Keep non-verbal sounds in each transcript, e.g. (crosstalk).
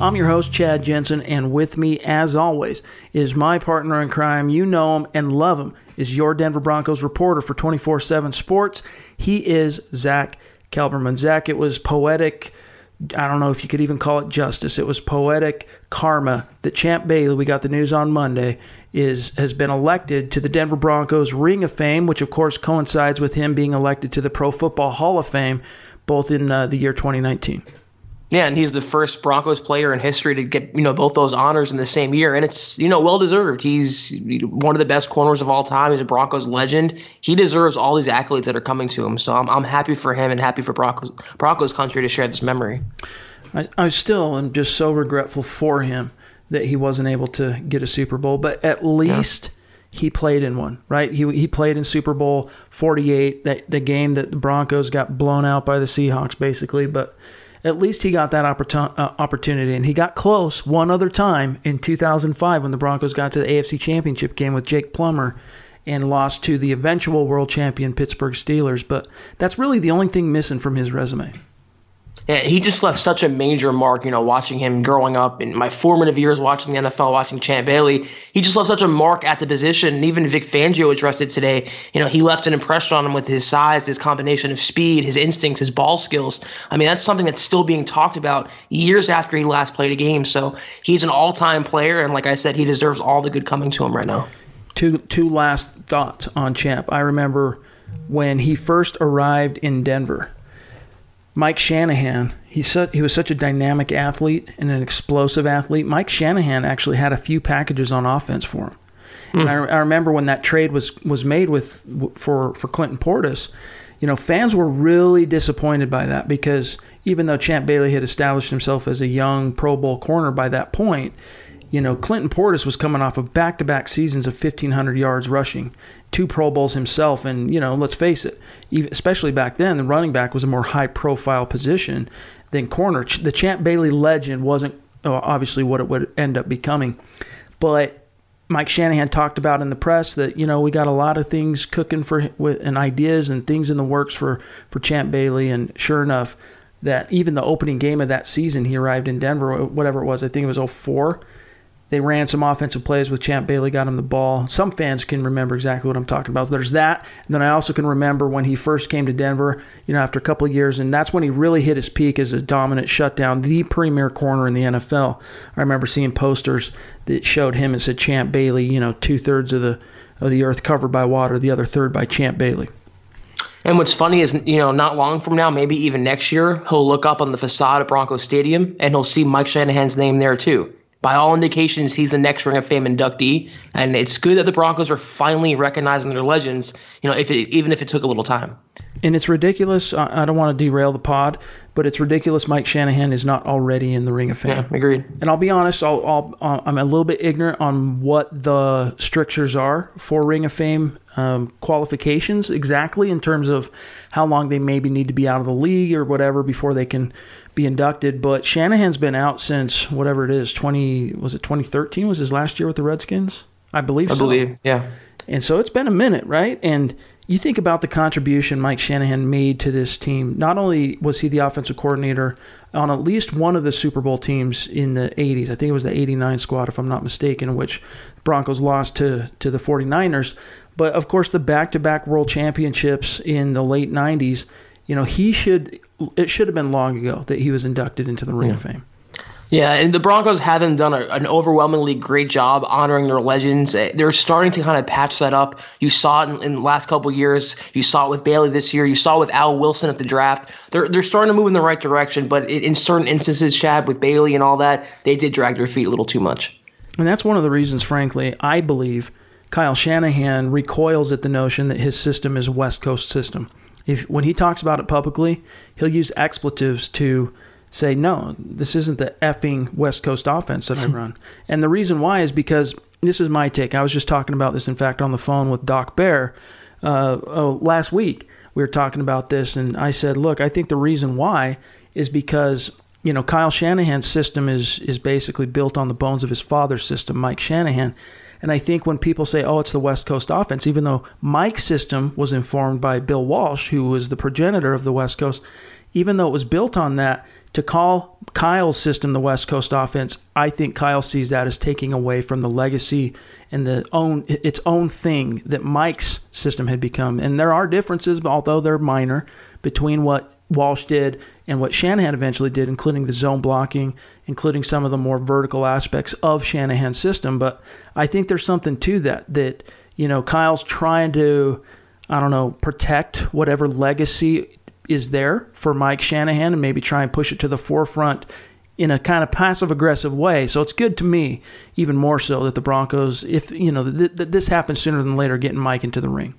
I'm your host, Chad Jensen, and with me, as always, is my partner in crime. You know him and love him, is your Denver Broncos reporter for 24 7 Sports. He is Zack Kelberman. Zack, it was poetic. I don't know if you could even call it justice. It was poetic karma that Champ Bailey, we got the news on Monday, is has been elected to the Denver Broncos Ring of Fame, which of course coincides with him being elected to the Pro Football Hall of Fame, both in uh, the year 2019. Yeah, and he's the first Broncos player in history to get you know both those honors in the same year, and it's you know well deserved. He's one of the best corners of all time. He's a Broncos legend. He deserves all these accolades that are coming to him. So I'm, I'm happy for him and happy for Broncos Broncos country to share this memory. I, I still am just so regretful for him that he wasn't able to get a Super Bowl, but at least. Yeah he played in one, right? He he played in Super Bowl 48, that the game that the Broncos got blown out by the Seahawks basically, but at least he got that uh, opportunity. And he got close one other time in 2005 when the Broncos got to the AFC Championship game with Jake Plummer and lost to the eventual world champion Pittsburgh Steelers. But that's really the only thing missing from his resume. He just left such a major mark, you know, watching him growing up in my formative years watching the NFL, watching Champ Bailey. He just left such a mark at the position. And even Vic Fangio addressed it today. You know, he left an impression on him with his size, his combination of speed, his instincts, his ball skills. I mean, that's something that's still being talked about years after he last played a game. So he's an all time player. And like I said, he deserves all the good coming to him right now. Two, two last thoughts on Champ. I remember when he first arrived in Denver Mike Shanahan, he, he was such a dynamic athlete and an explosive athlete. Mike Shanahan actually had a few packages on offense for him. Mm. And I, I, remember when that trade was was made with for for Clinton Portis, you know, fans were really disappointed by that because even though Champ Bailey had established himself as a young Pro Bowl corner by that point, you know, Clinton Portis was coming off of back-to-back seasons of 1500 yards rushing two Pro Bowls himself. And, you know, let's face it, especially back then, the running back was a more high profile position than corner. The Champ Bailey legend wasn't uh, obviously what it would end up becoming. But Mike Shanahan talked about in the press that, you know, we got a lot of things cooking for and ideas and things in the works for, for Champ Bailey. And sure enough, that even the opening game of that season, he arrived in Denver, whatever it was, I think it was 04 they ran some offensive plays with Champ Bailey, got him the ball. Some fans can remember exactly what I'm talking about. There's that. And then I also can remember when he first came to Denver, you know, after a couple of years, and that's when he really hit his peak as a dominant shutdown, the premier corner in the NFL. I remember seeing posters that showed him and said Champ Bailey, you know, two thirds of the of the earth covered by water, the other third by Champ Bailey. And what's funny is, you know, not long from now, maybe even next year, he'll look up on the facade of Broncos Stadium and he'll see Mike Shanahan's name there too by all indications, he's the next Ring of Fame inductee, and it's good that the Broncos are finally recognizing their legends. You know, if it, even if it took a little time. And it's ridiculous. I don't want to derail the pod, but it's ridiculous. Mike Shanahan is not already in the Ring of Fame. Yeah, agreed. And I'll be honest. I'll, i am a little bit ignorant on what the strictures are for Ring of Fame um, qualifications exactly in terms of how long they maybe need to be out of the league or whatever before they can be inducted. But Shanahan's been out since whatever it is, twenty was it twenty thirteen was his last year with the Redskins? I believe. I so. believe, yeah. And so it's been a minute, right? And you think about the contribution Mike Shanahan made to this team. Not only was he the offensive coordinator on at least one of the Super Bowl teams in the 80s, I think it was the 89 squad, if I'm not mistaken, in which Broncos lost to, to the 49ers. But of course, the back to back world championships in the late 90s, you know, he should, it should have been long ago that he was inducted into the Ring yeah. of Fame. Yeah, and the Broncos haven't done a, an overwhelmingly great job honoring their legends. Eh, they're starting to kind of patch that up. You saw it in, in the last couple years. You saw it with Bailey this year. You saw it with Al Wilson at the draft. They're they're starting to move in the right direction, but in, in certain instances, Chad with Bailey and all that, they did drag their feet a little too much. And that's one of the reasons, frankly, I believe Kyle Shanahan recoils at the notion that his system is a West Coast system. If when he talks about it publicly, he'll use expletives to say, no, this isn't the effing West Coast offense that I (laughs) run. and the reason why is because this is my take. I was just talking about this, in fact, on the phone with Doc Bear uh, oh, last week. We were talking about this, and I said, look, I think the reason why is because you know Kyle Shanahan's system is is basically built on the bones of his father's system, Mike Shanahan. And I think when people say, oh, it's the West Coast offense, even though Mike's system was informed by Bill Walsh, who was the progenitor of the West Coast, even though it was built on that, to call Kyle's system the West Coast offense, I think Kyle sees that as taking away from the legacy and the own its own thing that Mike's system had become. And there are differences, although they're minor, between what Walsh did and what Shanahan eventually did, including the zone blocking, including some of the more vertical aspects of Shanahan's system. But I think there's something to that that you know Kyle's trying to I don't know protect whatever legacy is there for Mike Shanahan and maybe try and push it to the forefront in a kind of passive aggressive way. So it's good to me, even more so, that the Broncos, if you know, that this happens sooner than later, getting Mike into the ring.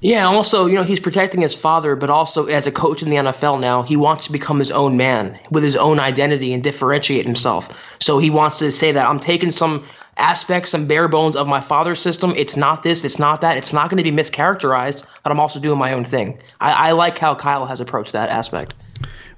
Yeah, also, you know, he's protecting his father, but also as a coach in the NFL now, he wants to become his own man with his own identity and differentiate himself. So he wants to say that I'm taking some aspects, some bare bones of my father's system. It's not this, it's not that. It's not going to be mischaracterized, but I'm also doing my own thing. I, I like how Kyle has approached that aspect.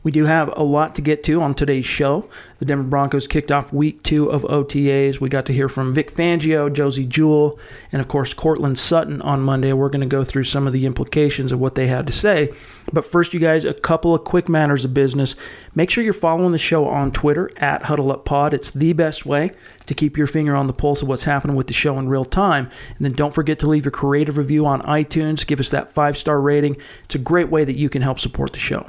We do have a lot to get to on today's show. The Denver Broncos kicked off week two of OTAs. We got to hear from Vic Fangio, Josey Jewell, and of course Courtland Sutton on Monday. We're going to go through some of the implications of what they had to say. But first, you guys, a couple of quick matters of business. Make sure you're following the show on Twitter at HuddleUpPod. It's the best way to keep your finger on the pulse of what's happening with the show in real time. And then don't forget to leave your creative review on iTunes. Give us that five star rating. It's a great way that you can help support the show.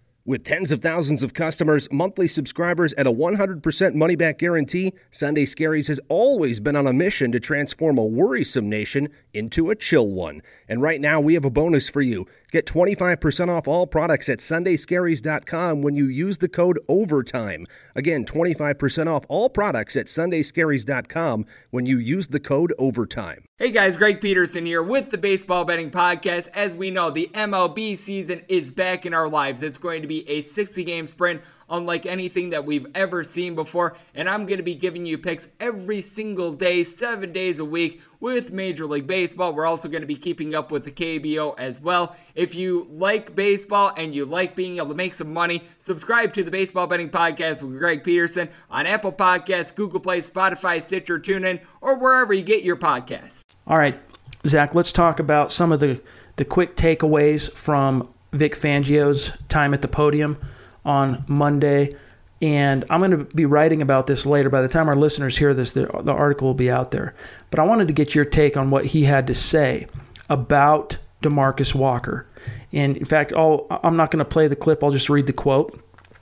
With tens of thousands of customers, monthly subscribers, and a 100% money back guarantee, Sunday Scaries has always been on a mission to transform a worrisome nation into a chill one. And right now, we have a bonus for you. Get 25% off all products at sundayscaries.com when you use the code OVERTIME. Again, 25% off all products at sundayscaries.com when you use the code OVERTIME. Hey guys, Greg Peterson here with the Baseball Betting Podcast. As we know, the MLB season is back in our lives. It's going to a 60 game sprint unlike anything that we've ever seen before. And I'm going to be giving you picks every single day, seven days a week with Major League Baseball. We're also going to be keeping up with the KBO as well. If you like baseball and you like being able to make some money, subscribe to the Baseball Betting Podcast with Greg Peterson on Apple Podcasts, Google Play, Spotify, Stitcher, TuneIn, or wherever you get your podcasts. All right, Zack, let's talk about some of the, the quick takeaways from Vic Fangio's time at the podium on Monday. And I'm going to be writing about this later. By the time our listeners hear this, the, the article will be out there. But I wanted to get your take on what he had to say about DeMarcus Walker. And in fact, I'll, I'm not going to play the clip, I'll just read the quote.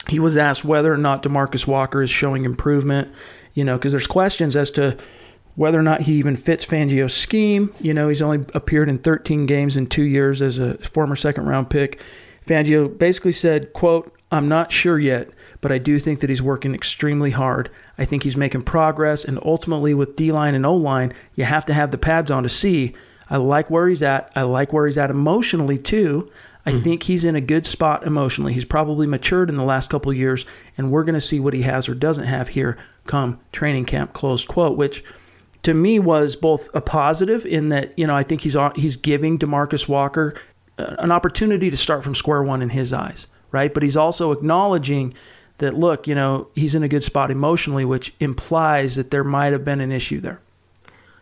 He was asked whether or not DeMarcus Walker is showing improvement, you know, because there's questions as to whether or not he even fits Fangio's scheme. You know, he's only appeared in 13 games in two years as a former second round pick. Fangio basically said, quote, I'm not sure yet, but I do think that he's working extremely hard. I think he's making progress, and ultimately, with D line and O line, you have to have the pads on to see. I like where he's at. I like where he's at emotionally, too. I mm. think he's in a good spot emotionally. He's probably matured in the last couple years, and we're going to see what he has or doesn't have here come training camp. Close quote. Which to me was both a positive in that you know I think he's he's giving DeMarcus Walker uh, an opportunity to start from square one in his eyes, right? But he's also acknowledging that look, you know, he's in a good spot emotionally, which implies that there might have been an issue there.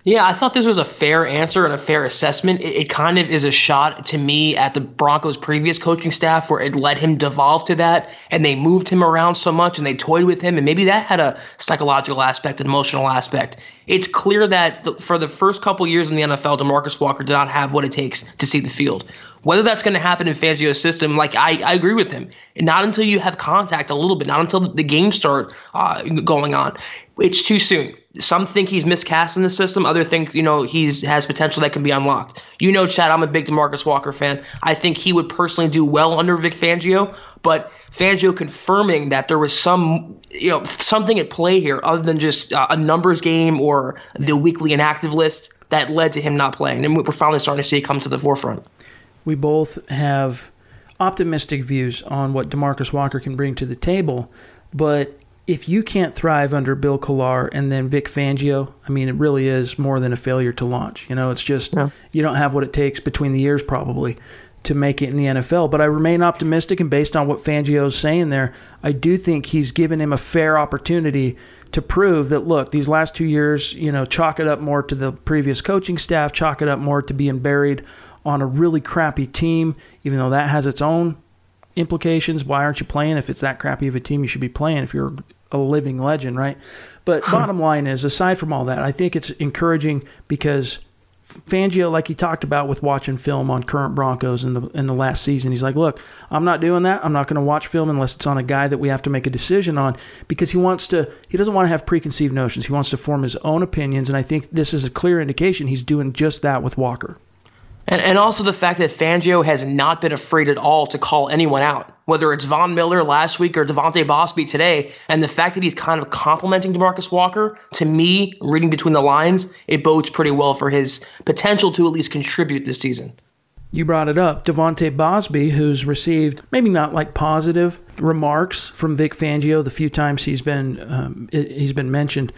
Yeah, I thought this was a fair answer and a fair assessment. It, it, kind of is a shot to me at the Broncos' previous coaching staff where it let him devolve to that and they moved him around so much and they toyed with him. And maybe that had a psychological aspect, an emotional aspect. It's clear that the, for the first couple years in the NFL, DeMarcus Walker did not have what it takes to see the field. Whether that's going to happen in Fangio's system, like I, I agree with him. Not until you have contact a little bit, not until the games start uh, going on. It's too soon. Some think he's miscast in the system. Other think, you know, he's has potential that can be unlocked. You know, Chad, I'm a big DeMarcus Walker fan. I think he would personally do well under Vic Fangio, but Fangio confirming that there was some, you know, something at play here other than just uh, a numbers game or the weekly inactive list that led to him not playing. And we're finally starting to see it come to the forefront we both have optimistic views on what DeMarcus Walker can bring to the table. But if you can't thrive under Bill Kollar and then Vic Fangio, I mean, it really is more than a failure to launch. You know, it's just yeah. you don't have what it takes between the years probably to make it in the NFL. But I remain optimistic, and based on what Fangio is saying there, I do think he's given him a fair opportunity to prove that look, these last two years, you know, chalk it up more to the previous coaching staff, chalk it up more to being buried on a really crappy team, even though that has its own implications. Why aren't you playing? If it's that crappy of a team, you should be playing if you're a living legend, right? But (sighs) bottom line is, aside from all that, I think it's encouraging because Fangio, like he talked about with watching film on current Broncos in the in the last season, he's like, "Look, I'm not doing that. I'm not going to watch film unless it's on a guy that we have to make a decision on because he wants to. He doesn't want to have preconceived notions. He wants to form his own opinions, and I think this is a clear indication he's doing just that with Walker." And, and also the fact that Fangio has not been afraid at all to call anyone out, whether it's Von Miller last week or De'Vante Bausby today. And the fact that he's kind of complimenting DeMarcus Walker, to me, reading between the lines, it bodes pretty well for his potential to at least contribute this season. You brought it up. De'Vante Bausby, who's received maybe not like positive remarks from Vic Fangio the few times he's been um, he's been mentioned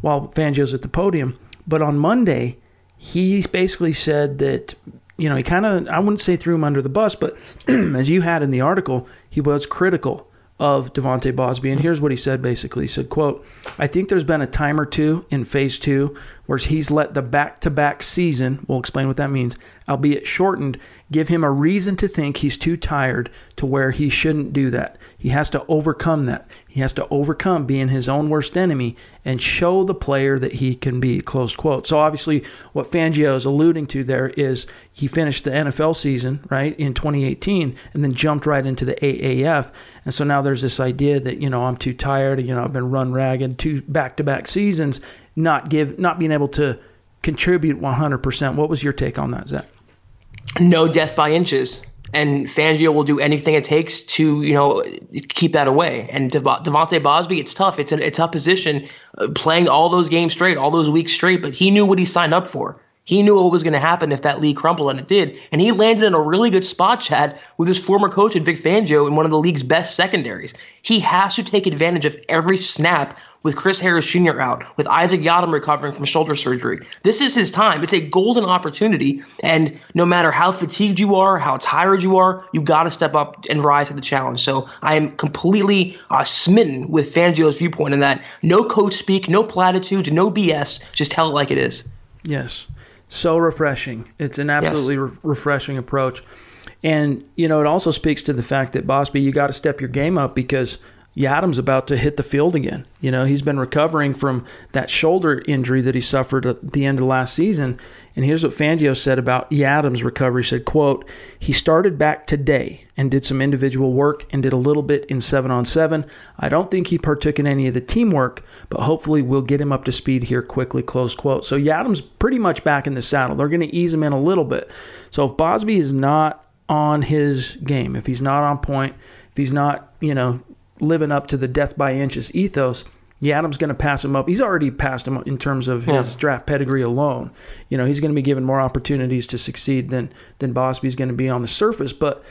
while Fangio's at the podium. But on Monday, he basically said that you know he kind of I wouldn't say threw him under the bus, but (clears throat) as you had in the article, he was critical of De'Vante Bausby, and here's what he said basically. He said, quote, I think there's been a time or two in phase two where he's let the back to back season, we'll explain what that means, albeit shortened, give him a reason to think he's too tired to where he shouldn't do that. He has to overcome that. He has to overcome being his own worst enemy and show the player that he can be. Close quote. So obviously, what Fangio is alluding to there is he finished the NFL season right in 2018 and then jumped right into the AAF, and so now there's this idea that you know I'm too tired. You know I've been run ragged two back-to-back seasons, not give, not being able to contribute 100%. What was your take on that, Zack? No death by inches and Fangio will do anything it takes to you know keep that away. And Dev- De'Vante Bausby, it's tough. It's a, a tough position, uh, playing all those games straight, all those weeks straight. But he knew what he signed up for. He knew what was going to happen if that league crumbled, and it did. And he landed in a really good spot, Chad, with his former coach and Vic Fangio in one of the league's best secondaries. He has to take advantage of every snap with Chris Harris Jr. out, with Isaac Yiadom recovering from shoulder surgery. This is his time. It's a golden opportunity, and no matter how fatigued you are, how tired you are, you got to step up and rise to the challenge. So I am completely uh, smitten with Fangio's viewpoint in that no coach speak, no platitudes, no BS, just tell it like it is. Yes so refreshing. It's an absolutely yes. re- refreshing approach. And, you know, it also speaks to the fact that, Bausby, you got to step your game up because Yiadom's about to hit the field again. You know, he's been recovering from that shoulder injury that he suffered at the end of last season. And here's what Fangio said about Yiadom's recovery. He said, quote, he started back today and did some individual work and did a little bit in seven on seven. I don't think he partook in any of the teamwork, but hopefully we'll get him up to speed here quickly, close quote. So Yiadom's pretty much back in the saddle. They're going to ease him in a little bit. So if Bausby is not on his game, if he's not on point, if he's not, you know, living up to the death by inches ethos, yeah, Adams going to pass him up. He's already passed him in terms of his draft pedigree alone. You know, he's going to be given more opportunities to succeed than than Bausby's going to be on the surface. But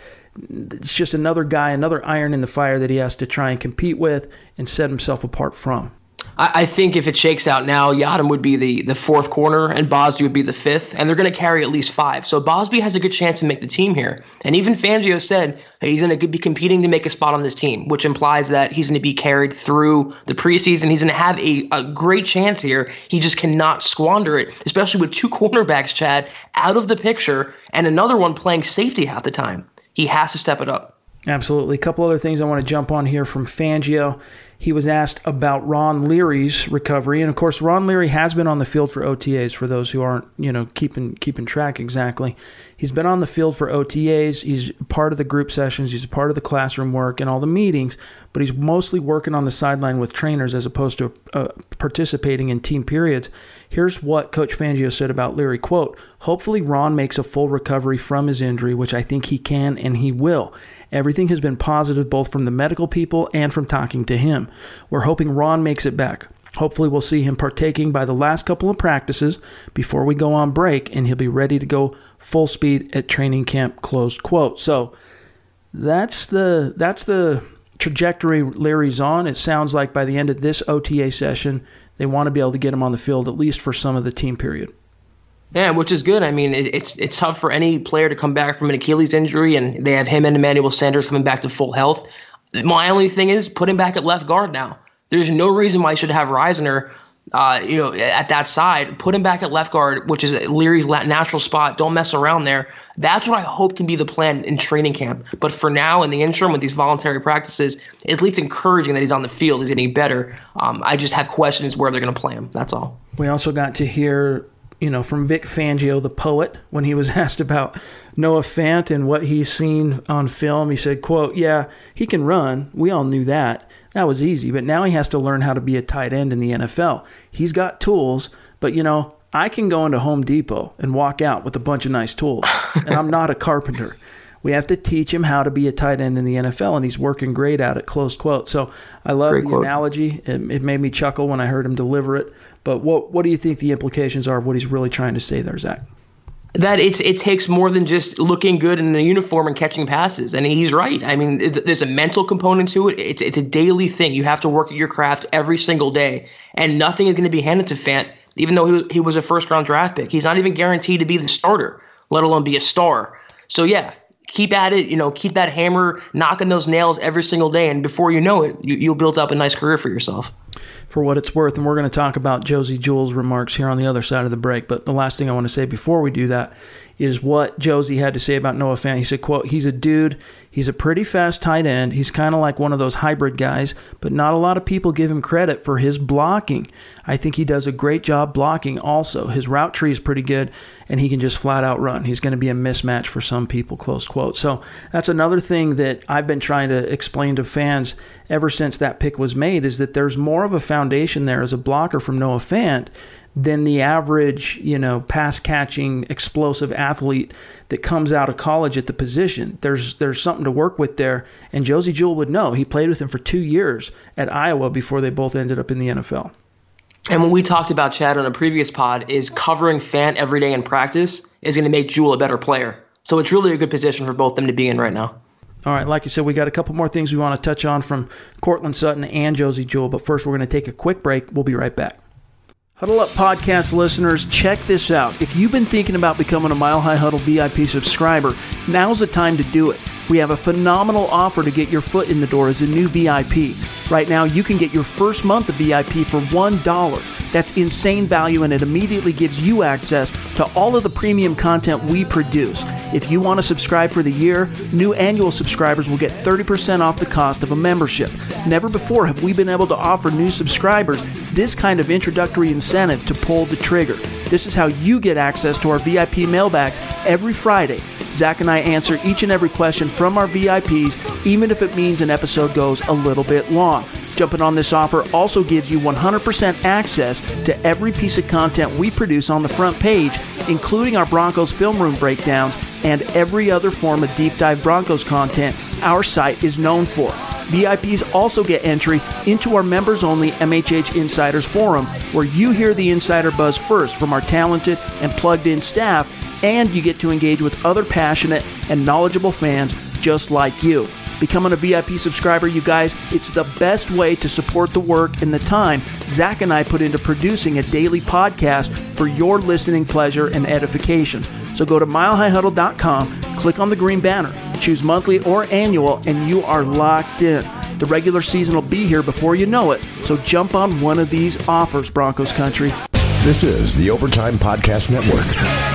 it's just another guy, another iron in the fire that he has to try and compete with and set himself apart from. I, I think if it shakes out now, Yiadom would be the, the fourth corner and Bausby would be the fifth, and they're going to carry at least five. So Bausby has a good chance to make the team here. And even Fangio said he's going to be competing to make a spot on this team, which implies that he's going to be carried through the preseason. He's going to have a, a great chance here. He just cannot squander it, especially with two (laughs) cornerbacks, Chad, out of the picture and another one playing safety half the time. He has to step it up. Absolutely. A couple other things I want to jump on here from Fangio. He was asked about Ron Leary's recovery, and of course, Ron Leary has been on the field for OTAs. For those who aren't, you know, keeping keeping track exactly, he's been on the field for OTAs. He's part of the group sessions. He's a part of the classroom work and all the meetings. But he's mostly working on the sideline with trainers as opposed to uh, participating in team periods. Here's what Coach Fangio said about Leary: "Quote: Hopefully, Ron makes a full recovery from his injury, which I think he can and he will." Everything has been positive both from the medical people and from talking to him. We're hoping Ron makes it back. Hopefully, we'll see him partaking by the last couple of practices before we go on break, and he'll be ready to go full speed at training camp. Closed quote. So that's the that's the trajectory Leary's on. It sounds like by the end of this OTA session, they want to be able to get him on the field at least for some of the team period. Yeah, which is good. I mean, it, it's it's tough for any player to come back from an Achilles injury, and they have him and Emmanuel Sanders coming back to full health. My only thing is put him back at left guard now. There's no reason why you should have Risner, uh, you know, at that side. Put him back at left guard, which is Leary's natural spot. Don't mess around there. That's what I hope can be the plan in training camp. But for now, in the interim, with these voluntary practices, at least encouraging that he's on the field, he's getting better. Um, I just have questions where they're going to play him. That's all. We also got to hear you know, from Vic Fangio, the poet, when he was (laughs) asked about Noah Fant and what he's seen on film, he said, quote, yeah, he can run. We all knew that. That was easy. But now he has to learn how to be a tight end in the NFL. He's got tools, but, you know, I can go into Home Depot and walk out with a bunch of nice tools, and I'm not a carpenter. We have to teach him how to be a tight end in the NFL, and he's working great at it. Close quote. So I love great the quote. analogy. It, it, made me chuckle when I heard him deliver it. But what what do you think the implications are of what he's really trying to say there, Zack? That it's it takes more than just looking good in the uniform and catching passes. And he's right. I mean, it, there's a mental component to it. It's it's a daily thing. You have to work at your craft every single day, and nothing is going to be handed to Fant. Even though he, he was a first round draft pick, he's not even guaranteed to be the starter, let alone be a star. So yeah, keep at it. You know, keep that hammer knocking those nails every single day, and before you know it, you, you'll build up a nice career for yourself for what it's worth. And we're going to talk about Josey Jewell's remarks here on the other side of the break. But the last thing I want to say before we do that is what Josey had to say about Noah Fant. He said, quote, he's a dude, he's a pretty fast tight end. He's kind of like one of those hybrid guys, but not a lot of people give him credit for his blocking. I think he does a great job blocking also. His route tree is pretty good, and he can just flat out run. He's going to be a mismatch for some people, close quote. So that's another thing that I've been trying to explain to fans ever since that pick was made is that there's more of a foundation there as a blocker from Noah Fant than the average, you know, pass catching explosive athlete that comes out of college at the position. There's there's something to work with there, and Josey Jewell would know. He played with him for two years at Iowa before they both ended up in the NFL. And what we talked about, Chad, on a previous pod, is covering Fant every day in practice is going to make Jewell a better player. So it's really a good position for both them to be in right now. All right, like you said, we got a couple more things we want to touch on from Courtland Sutton and Josey Jewell. But first, we're going to take a quick break. We'll be right back. Huddle Up podcast listeners, check this out. If you've been thinking about becoming a Mile High Huddle VIP subscriber, now's the time to do it. We have a phenomenal offer to get your foot in the door as a new VIP. Right now, you can get your first month of VIP for $1. That's insane value, and it immediately gives you access to all of the premium content we produce. If you want to subscribe for the year, new annual subscribers will get 30% off the cost of a membership. Never before have we been able to offer new subscribers this kind of introductory incentive to pull the trigger. This is how you get access to our VIP mailbags every Friday. Zack and I answer each and every question from our VIPs, even if it means an episode goes a little bit long. Jumping on this offer also gives you 100% access to every piece of content we produce on the front page, including our Broncos film room breakdowns and every other form of deep dive Broncos content our site is known for. VIPs also get entry into our members only MHH Insiders Forum, where you hear the insider buzz first from our talented and plugged in staff, and you get to engage with other passionate and knowledgeable fans just like you. Becoming a VIP subscriber, you guys, it's the best way to support the work and the time Zack and I put into producing a daily podcast for your listening pleasure and edification. So go to milehighhuddle.com, click on the green banner, choose monthly or annual, and you are locked in. The regular season will be here before you know it, so jump on one of these offers, Broncos country. This is the Overtime Podcast Network.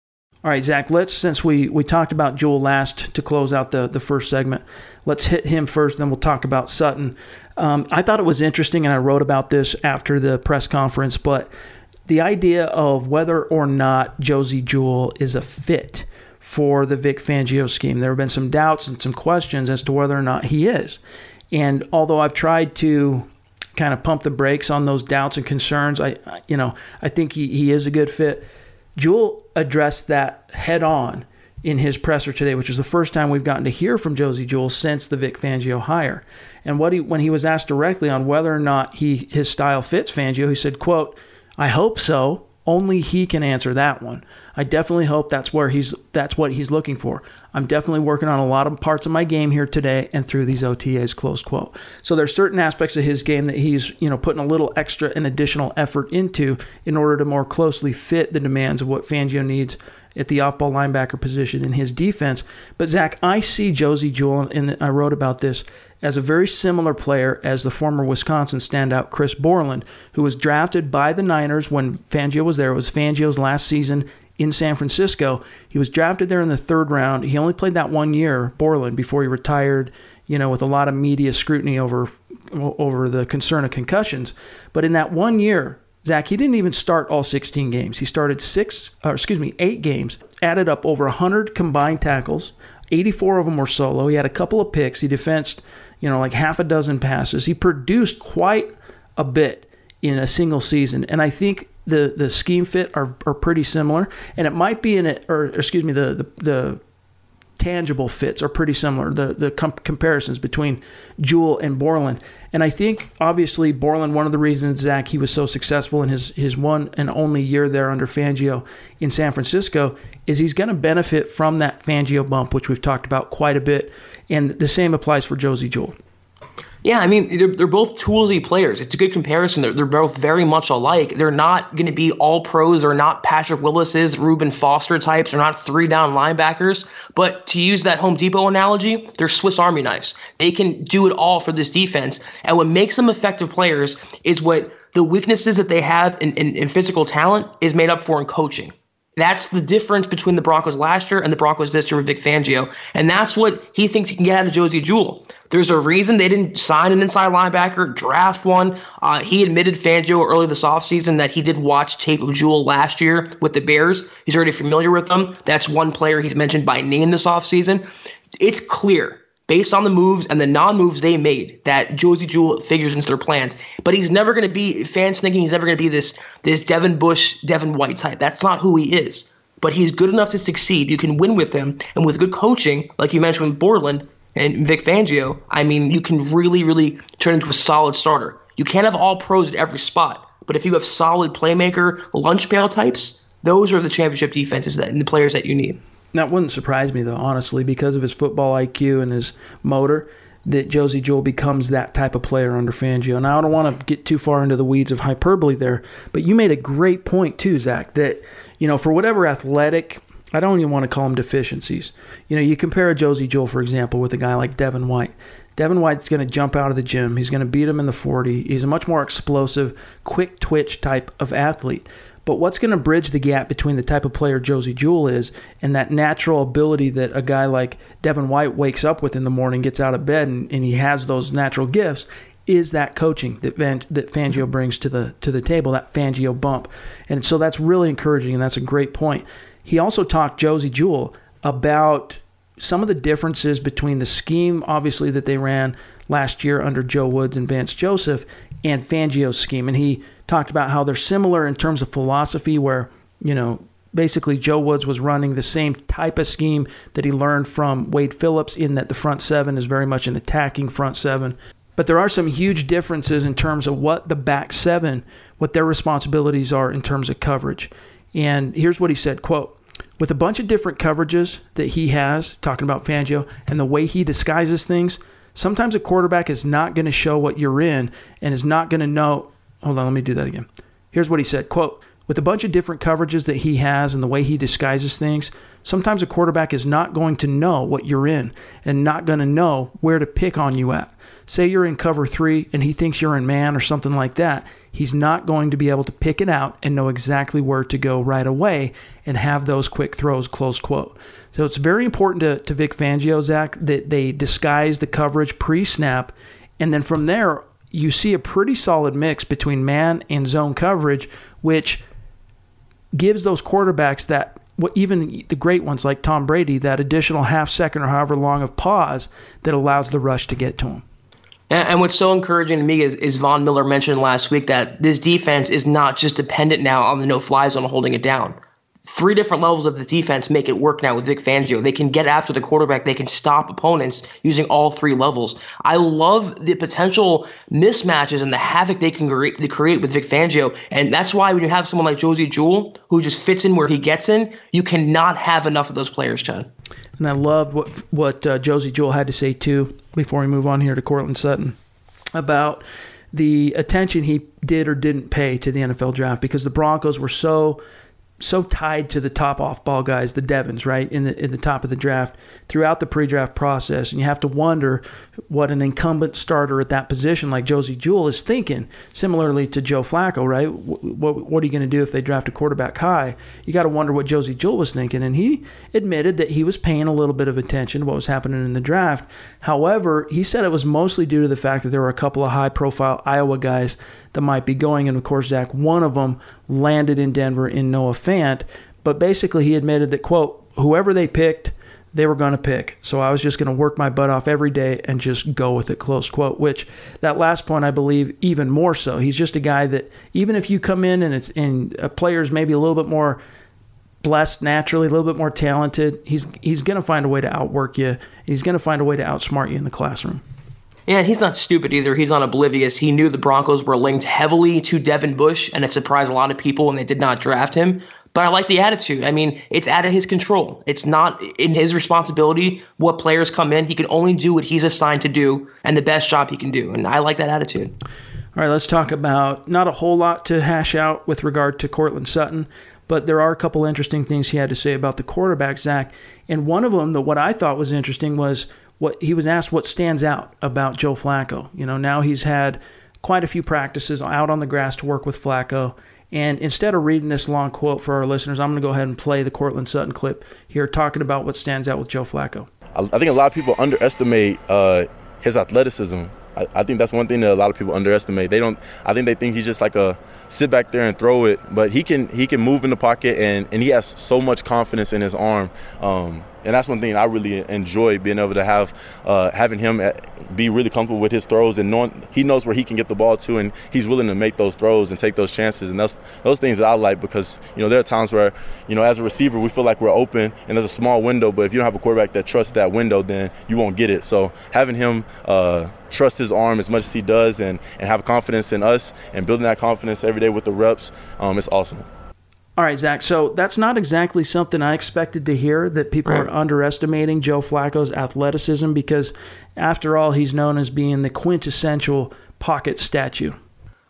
All right, Zack, let's, since we, we talked about Jewell last to close out the, the first segment, let's hit him first, then we'll talk about Sutton. Um, I thought it was interesting, and I wrote about this after the press conference, but the idea of whether or not Josey Jewell is a fit for the Vic Fangio scheme. There have been some doubts and some questions as to whether or not he is. And although I've tried to kind of pump the brakes on those doubts and concerns, I, you know, I think he, he is a good fit. Jewell addressed that head on in his presser today, which was the first time we've gotten to hear from Josey Jewell since the Vic Fangio hire. And what he when he was asked directly on whether or not he his style fits Fangio, he said, quote, I hope so. Only he can answer that one. I definitely hope that's where he's that's what he's looking for. I'm definitely working on a lot of parts of my game here today and through these OTAs. Close quote. So there's certain aspects of his game that he's you know putting a little extra and additional effort into in order to more closely fit the demands of what Fangio needs at the off-ball linebacker position in his defense. But Zack, I see Josey Jewell, and I wrote about this as a very similar player as the former Wisconsin standout Chris Borland, who was drafted by the Niners when Fangio was there. It was Fangio's last season in San Francisco. He was drafted there in the third round. He only played that one year, Borland, before he retired. You know, with a lot of media scrutiny over over the concern of concussions. But in that one year, Zack, he didn't even start all 16 games. He started six, or excuse me, eight games, added up over 100 combined tackles. 84 of them were solo. He had a couple of picks. He defensed you know, like half a dozen passes. He produced quite a bit in a single season, and I think the the scheme fit are, are pretty similar. And it might be in it, or excuse me, the the, the tangible fits are pretty similar. The the com- comparisons between Jewell and Borland, and I think obviously Borland. One of the reasons Zack he was so successful in his his one and only year there under Fangio in San Francisco is he's going to benefit from that Fangio bump, which we've talked about quite a bit and the same applies for Josey Jewell. Yeah, I mean, they're, they're both toolsy players. It's a good comparison. They're, they're both very much alike. They're not going to be all pros. They're not Patrick Willis's, Reuben Foster types. They're not three down linebackers. But to use that Home Depot analogy, they're Swiss Army knives. They can do it all for this defense. And what makes them effective players is what the weaknesses that they have in, in, in physical talent is made up for in coaching. That's the difference between the Broncos last year and the Broncos this year with Vic Fangio. And that's what he thinks he can get out of Josey Jewell. There's a reason they didn't sign an inside linebacker, draft one. Uh, he admitted Fangio early this offseason that he did watch tape of Jewell last year with the Bears. He's already familiar with them. That's one player he's mentioned by name this offseason. It's clear based on the moves and the non-moves they made that Josey Jewell figures into their plans. But he's never going to be fans thinking he's never going to be this this Devin Bush, Devin White type. That's not who he is. But he's good enough to succeed. You can win with him, and with good coaching, like you mentioned with Borland and Vic Fangio, I mean, you can really, really turn into a solid starter. You can't have all pros at every spot, but if you have solid playmaker, lunch pail types, those are the championship defenses that, and the players that you need. That wouldn't surprise me though, honestly, because of his football IQ and his motor. That Josey Jewell becomes that type of player under Fangio. Now I don't want to get too far into the weeds of hyperbole there, but you made a great point too, Zack. That you know, for whatever athletic, I don't even want to call them deficiencies. You know, you compare a Josey Jewell, for example, with a guy like Devin White. Devin White's going to jump out of the gym. He's going to beat him in the 40. He's a much more explosive, quick twitch type of athlete. But what's going to bridge the gap between the type of player Josey Jewell is and that natural ability that a guy like Devin White wakes up with in the morning, gets out of bed, and, and he has those natural gifts is that coaching that Van, that Fangio brings to the to the table, that Fangio bump, and so that's really encouraging, and that's a great point. He also talked Josey Jewell about some of the differences between the scheme, obviously that they ran last year under Joe Woods and Vance Joseph, and Fangio's scheme, and he talked about how they're similar in terms of philosophy, where you know basically Joe Woods was running the same type of scheme that he learned from Wade Phillips in that the front seven is very much an attacking front seven. But there are some huge differences in terms of what the back seven, what their responsibilities are in terms of coverage. And here's what he said, quote, with a bunch of different coverages that he has, talking about Fangio, and the way he disguises things, sometimes a quarterback is not going to show what you're in and is not going to know. Hold on, let me do that again. Here's what he said, quote, with a bunch of different coverages that he has and the way he disguises things, sometimes a quarterback is not going to know what you're in and not going to know where to pick on you at. Say you're in cover three and he thinks you're in man or something like that. He's not going to be able to pick it out and know exactly where to go right away and have those quick throws, close quote. So it's very important to, to Vic Fangio, Zack, that they disguise the coverage pre snap. And then from there, you see a pretty solid mix between man and zone coverage, which gives those quarterbacks that what even the great ones like Tom Brady that additional half second or however long of pause that allows the rush to get to him. And, what's so encouraging to me is, is Von Miller mentioned last week that this defense is not just dependent now on the no fly zone holding it down three different levels of the defense make it work now with Vic Fangio. They can get after the quarterback. They can stop opponents using all three levels. I love the potential mismatches and the havoc they can create, create with Vic Fangio. And that's why when you have someone like Josey Jewell who just fits in where he gets in, you cannot have enough of those players, Chad. And I love what what uh, Josey Jewell had to say too before we move on here to Courtland Sutton about the attention he did or didn't pay to the NFL draft because the Broncos were so so tied to the top off ball guys, the Devons, right in the in the top of the draft throughout the pre-draft process, and you have to wonder what an incumbent starter at that position like Josey Jewell is thinking. Similarly to Joe Flacco, right? What, what are you going to do if they draft a quarterback high? You got to wonder what Josey Jewell was thinking, and he admitted that he was paying a little bit of attention to what was happening in the draft. However, he said it was mostly due to the fact that there were a couple of high-profile Iowa guys that might be going. And of course, Zack, one of them landed in Denver in Noah Fant. But basically, he admitted that, quote, whoever they picked, they were going to pick. So I was just going to work my butt off every day and just go with it, close quote. Which that last point, I believe, even more so. He's just a guy that even if you come in and it's and a player's maybe a little bit more blessed naturally, a little bit more talented, he's he's going to find a way to outwork you. He's going to find a way to outsmart you in the classroom. Yeah, he's not stupid either. He's not oblivious. He knew the Broncos were linked heavily to Devin Bush, and it surprised a lot of people when they did not draft him. But I like the attitude. I mean, it's out of his control. It's not in his responsibility what players come in. He can only do what he's assigned to do and the best job he can do. And I like that attitude. All right, let's talk about not a whole lot to hash out with regard to Courtland Sutton, but there are a couple interesting things he had to say about the quarterback, Zack. And one of them, that what I thought was interesting, was what he was asked what stands out about Joe Flacco. You know, now he's had quite a few practices out on the grass to work with Flacco. And instead of reading this long quote for our listeners, I'm going to go ahead and play the Courtland Sutton clip here talking about what stands out with Joe Flacco. I think a lot of people underestimate uh, his athleticism. I, I, think that's one thing that a lot of people underestimate. They don't. I think they think he's just like a sit back there and throw it, but he can he can move in the pocket and and he has so much confidence in his arm. Um, and that's one thing I really enjoy being able to have uh, having him be really comfortable with his throws and knowing he knows where he can get the ball to and he's willing to make those throws and take those chances and those those things that I like because you know there are times where you know as a receiver we feel like we're open and there's a small window but if you don't have a quarterback that trusts that window then you won't get it so having him uh, trust his arm as much as he does and and have confidence in us and building that confidence every day with the reps um, it's awesome. All right, Zack. So that's not exactly something I expected to hear that people right. are underestimating Joe Flacco's athleticism because, after all, he's known as being the quintessential pocket statue.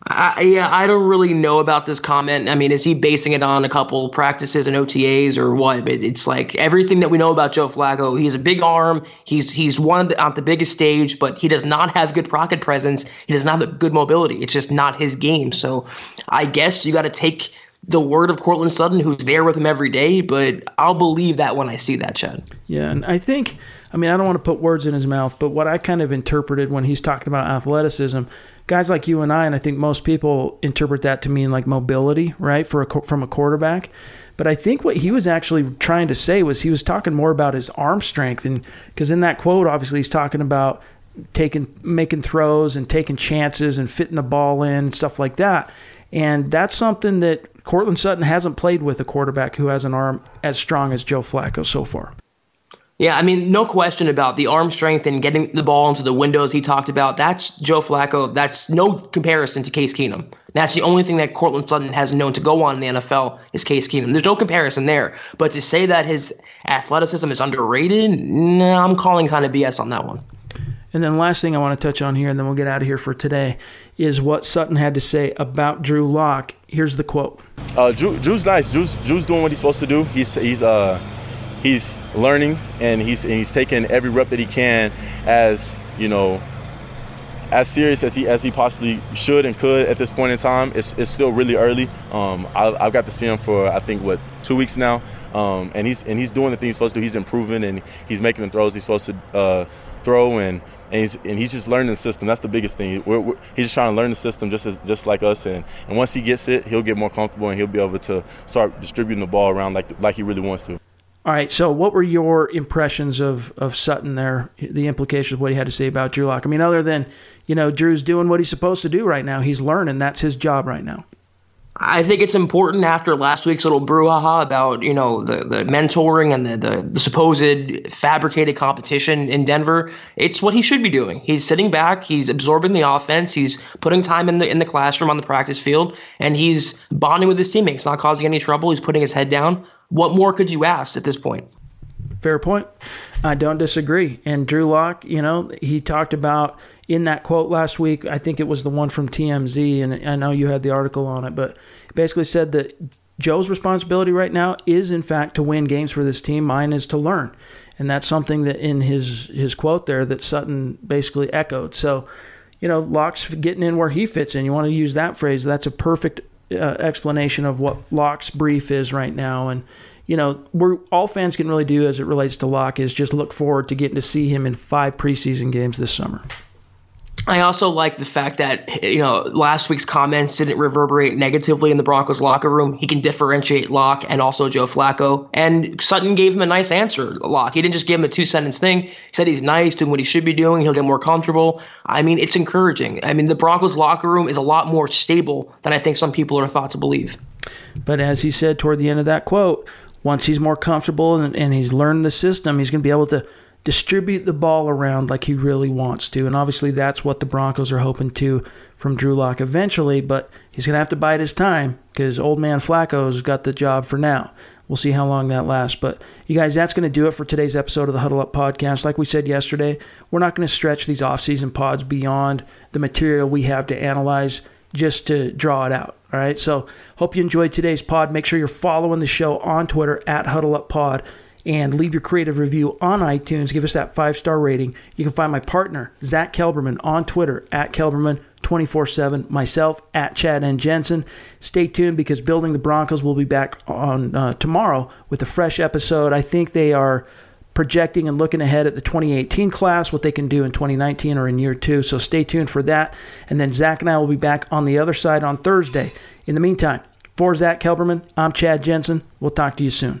I, yeah, I don't really know about this comment. I mean, is he basing it on a couple practices and OTAs or what? But it's like everything that we know about Joe Flacco. He's a big arm. He's he's won on the biggest stage, but he does not have good pocket presence. He does not have good mobility. It's just not his game. So, I guess you got to take the word of Courtland Sutton, who's there with him every day, but I'll believe that when I see that, Chad. Yeah, and I think, I mean, I don't want to put words in his mouth, but what I kind of interpreted when he's talking about athleticism, guys like you and I, and I think most people interpret that to mean like mobility, right, for a, from a quarterback. But I think what he was actually trying to say was he was talking more about his arm strength, and because in that quote, obviously, he's talking about taking, making throws and taking chances and fitting the ball in and stuff like that. And that's something that Courtland Sutton hasn't played with a quarterback who has an arm as strong as Joe Flacco so far. Yeah, I mean, no question about the arm strength and getting the ball into the windows he talked about. That's Joe Flacco. That's no comparison to Case Keenum. That's the only thing that Courtland Sutton has known to go on in the NFL is Case Keenum. There's no comparison there. But to say that his athleticism is underrated, nah, I'm calling kind of BS on that one. And then last thing I want to touch on here, and then we'll get out of here for today, is what Sutton had to say about Drew Lock. Here's the quote. Uh, Drew, Drew's nice. Drew's, Drew's doing what he's supposed to do. He's he's uh he's learning and he's and he's taking every rep that he can as you know as serious as he as he possibly should and could at this point in time. It's, it's still really early. Um, I, have got to see him for I think what two weeks now, um, and he's and he's doing the things he's supposed to do. He's improving and he's making the throws he's supposed to uh, throw and. And he's, and he's just learning the system. That's the biggest thing. We're, we're, he's just trying to learn the system just as, just like us. And, and once he gets it, he'll get more comfortable and he'll be able to start distributing the ball around like like he really wants to. All right. So, what were your impressions of of Sutton there? The implications of what he had to say about Drew Lock. I mean, other than you know, Drew's doing what he's supposed to do right now. He's learning. That's his job right now. I think it's important after last week's little brouhaha about you know the, the mentoring and the, the, the supposed fabricated competition in Denver. It's what he should be doing. He's sitting back. He's absorbing the offense. He's putting time in the in the classroom on the practice field, and he's bonding with his teammates, not causing any trouble. He's putting his head down. What more could you ask at this point? Fair point. I don't disagree. And Drew Lock, you know, he talked about in that quote last week, I think it was the one from TMZ, and I know you had the article on it, but basically said that Joe's responsibility right now is, in fact, to win games for this team. Mine is to learn. And that's something that in his, his quote there that Sutton basically echoed. So, you know, Lock's getting in where he fits in. You want to use that phrase. That's a perfect uh, explanation of what Lock's brief is right now. And, you know, we're all fans can really do as it relates to Lock is just look forward to getting to see him in five preseason games this summer. I also like the fact that you know last week's comments didn't reverberate negatively in the Broncos locker room. He can differentiate Lock and also Joe Flacco. And Sutton gave him a nice answer. Lock. He didn't just give him a two sentence thing. He said he's nice, doing what he should be doing. He'll get more comfortable. I mean, it's encouraging. I mean, the Broncos locker room is a lot more stable than I think some people are thought to believe. But as he said toward the end of that quote, once he's more comfortable and, and he's learned the system, he's going to be able to distribute the ball around like he really wants to. And obviously, that's what the Broncos are hoping to from Drew Lock eventually, but he's going to have to bide his time because old man Flacco's got the job for now. We'll see how long that lasts. But you guys, that's going to do it for today's episode of the Huddle Up Podcast. Like we said yesterday, we're not going to stretch these off-season pods beyond the material we have to analyze just to draw it out. All right. So hope you enjoyed today's pod. Make sure you're following the show on Twitter at Huddle Up Pod and leave your creative review on iTunes. Give us that five star rating. You can find my partner, Zack Kelberman, on Twitter at Kelberman. 24 7. Myself at Chad and Jensen. Stay tuned because Building the Broncos will be back on uh, tomorrow with a fresh episode. I think they are projecting and looking ahead at the 2018 class, what they can do in 2019 or in year two. So stay tuned for that. And then Zack and I will be back on the other side on Thursday. In the meantime, for Zack Kelberman, I'm Chad Jensen. We'll talk to you soon.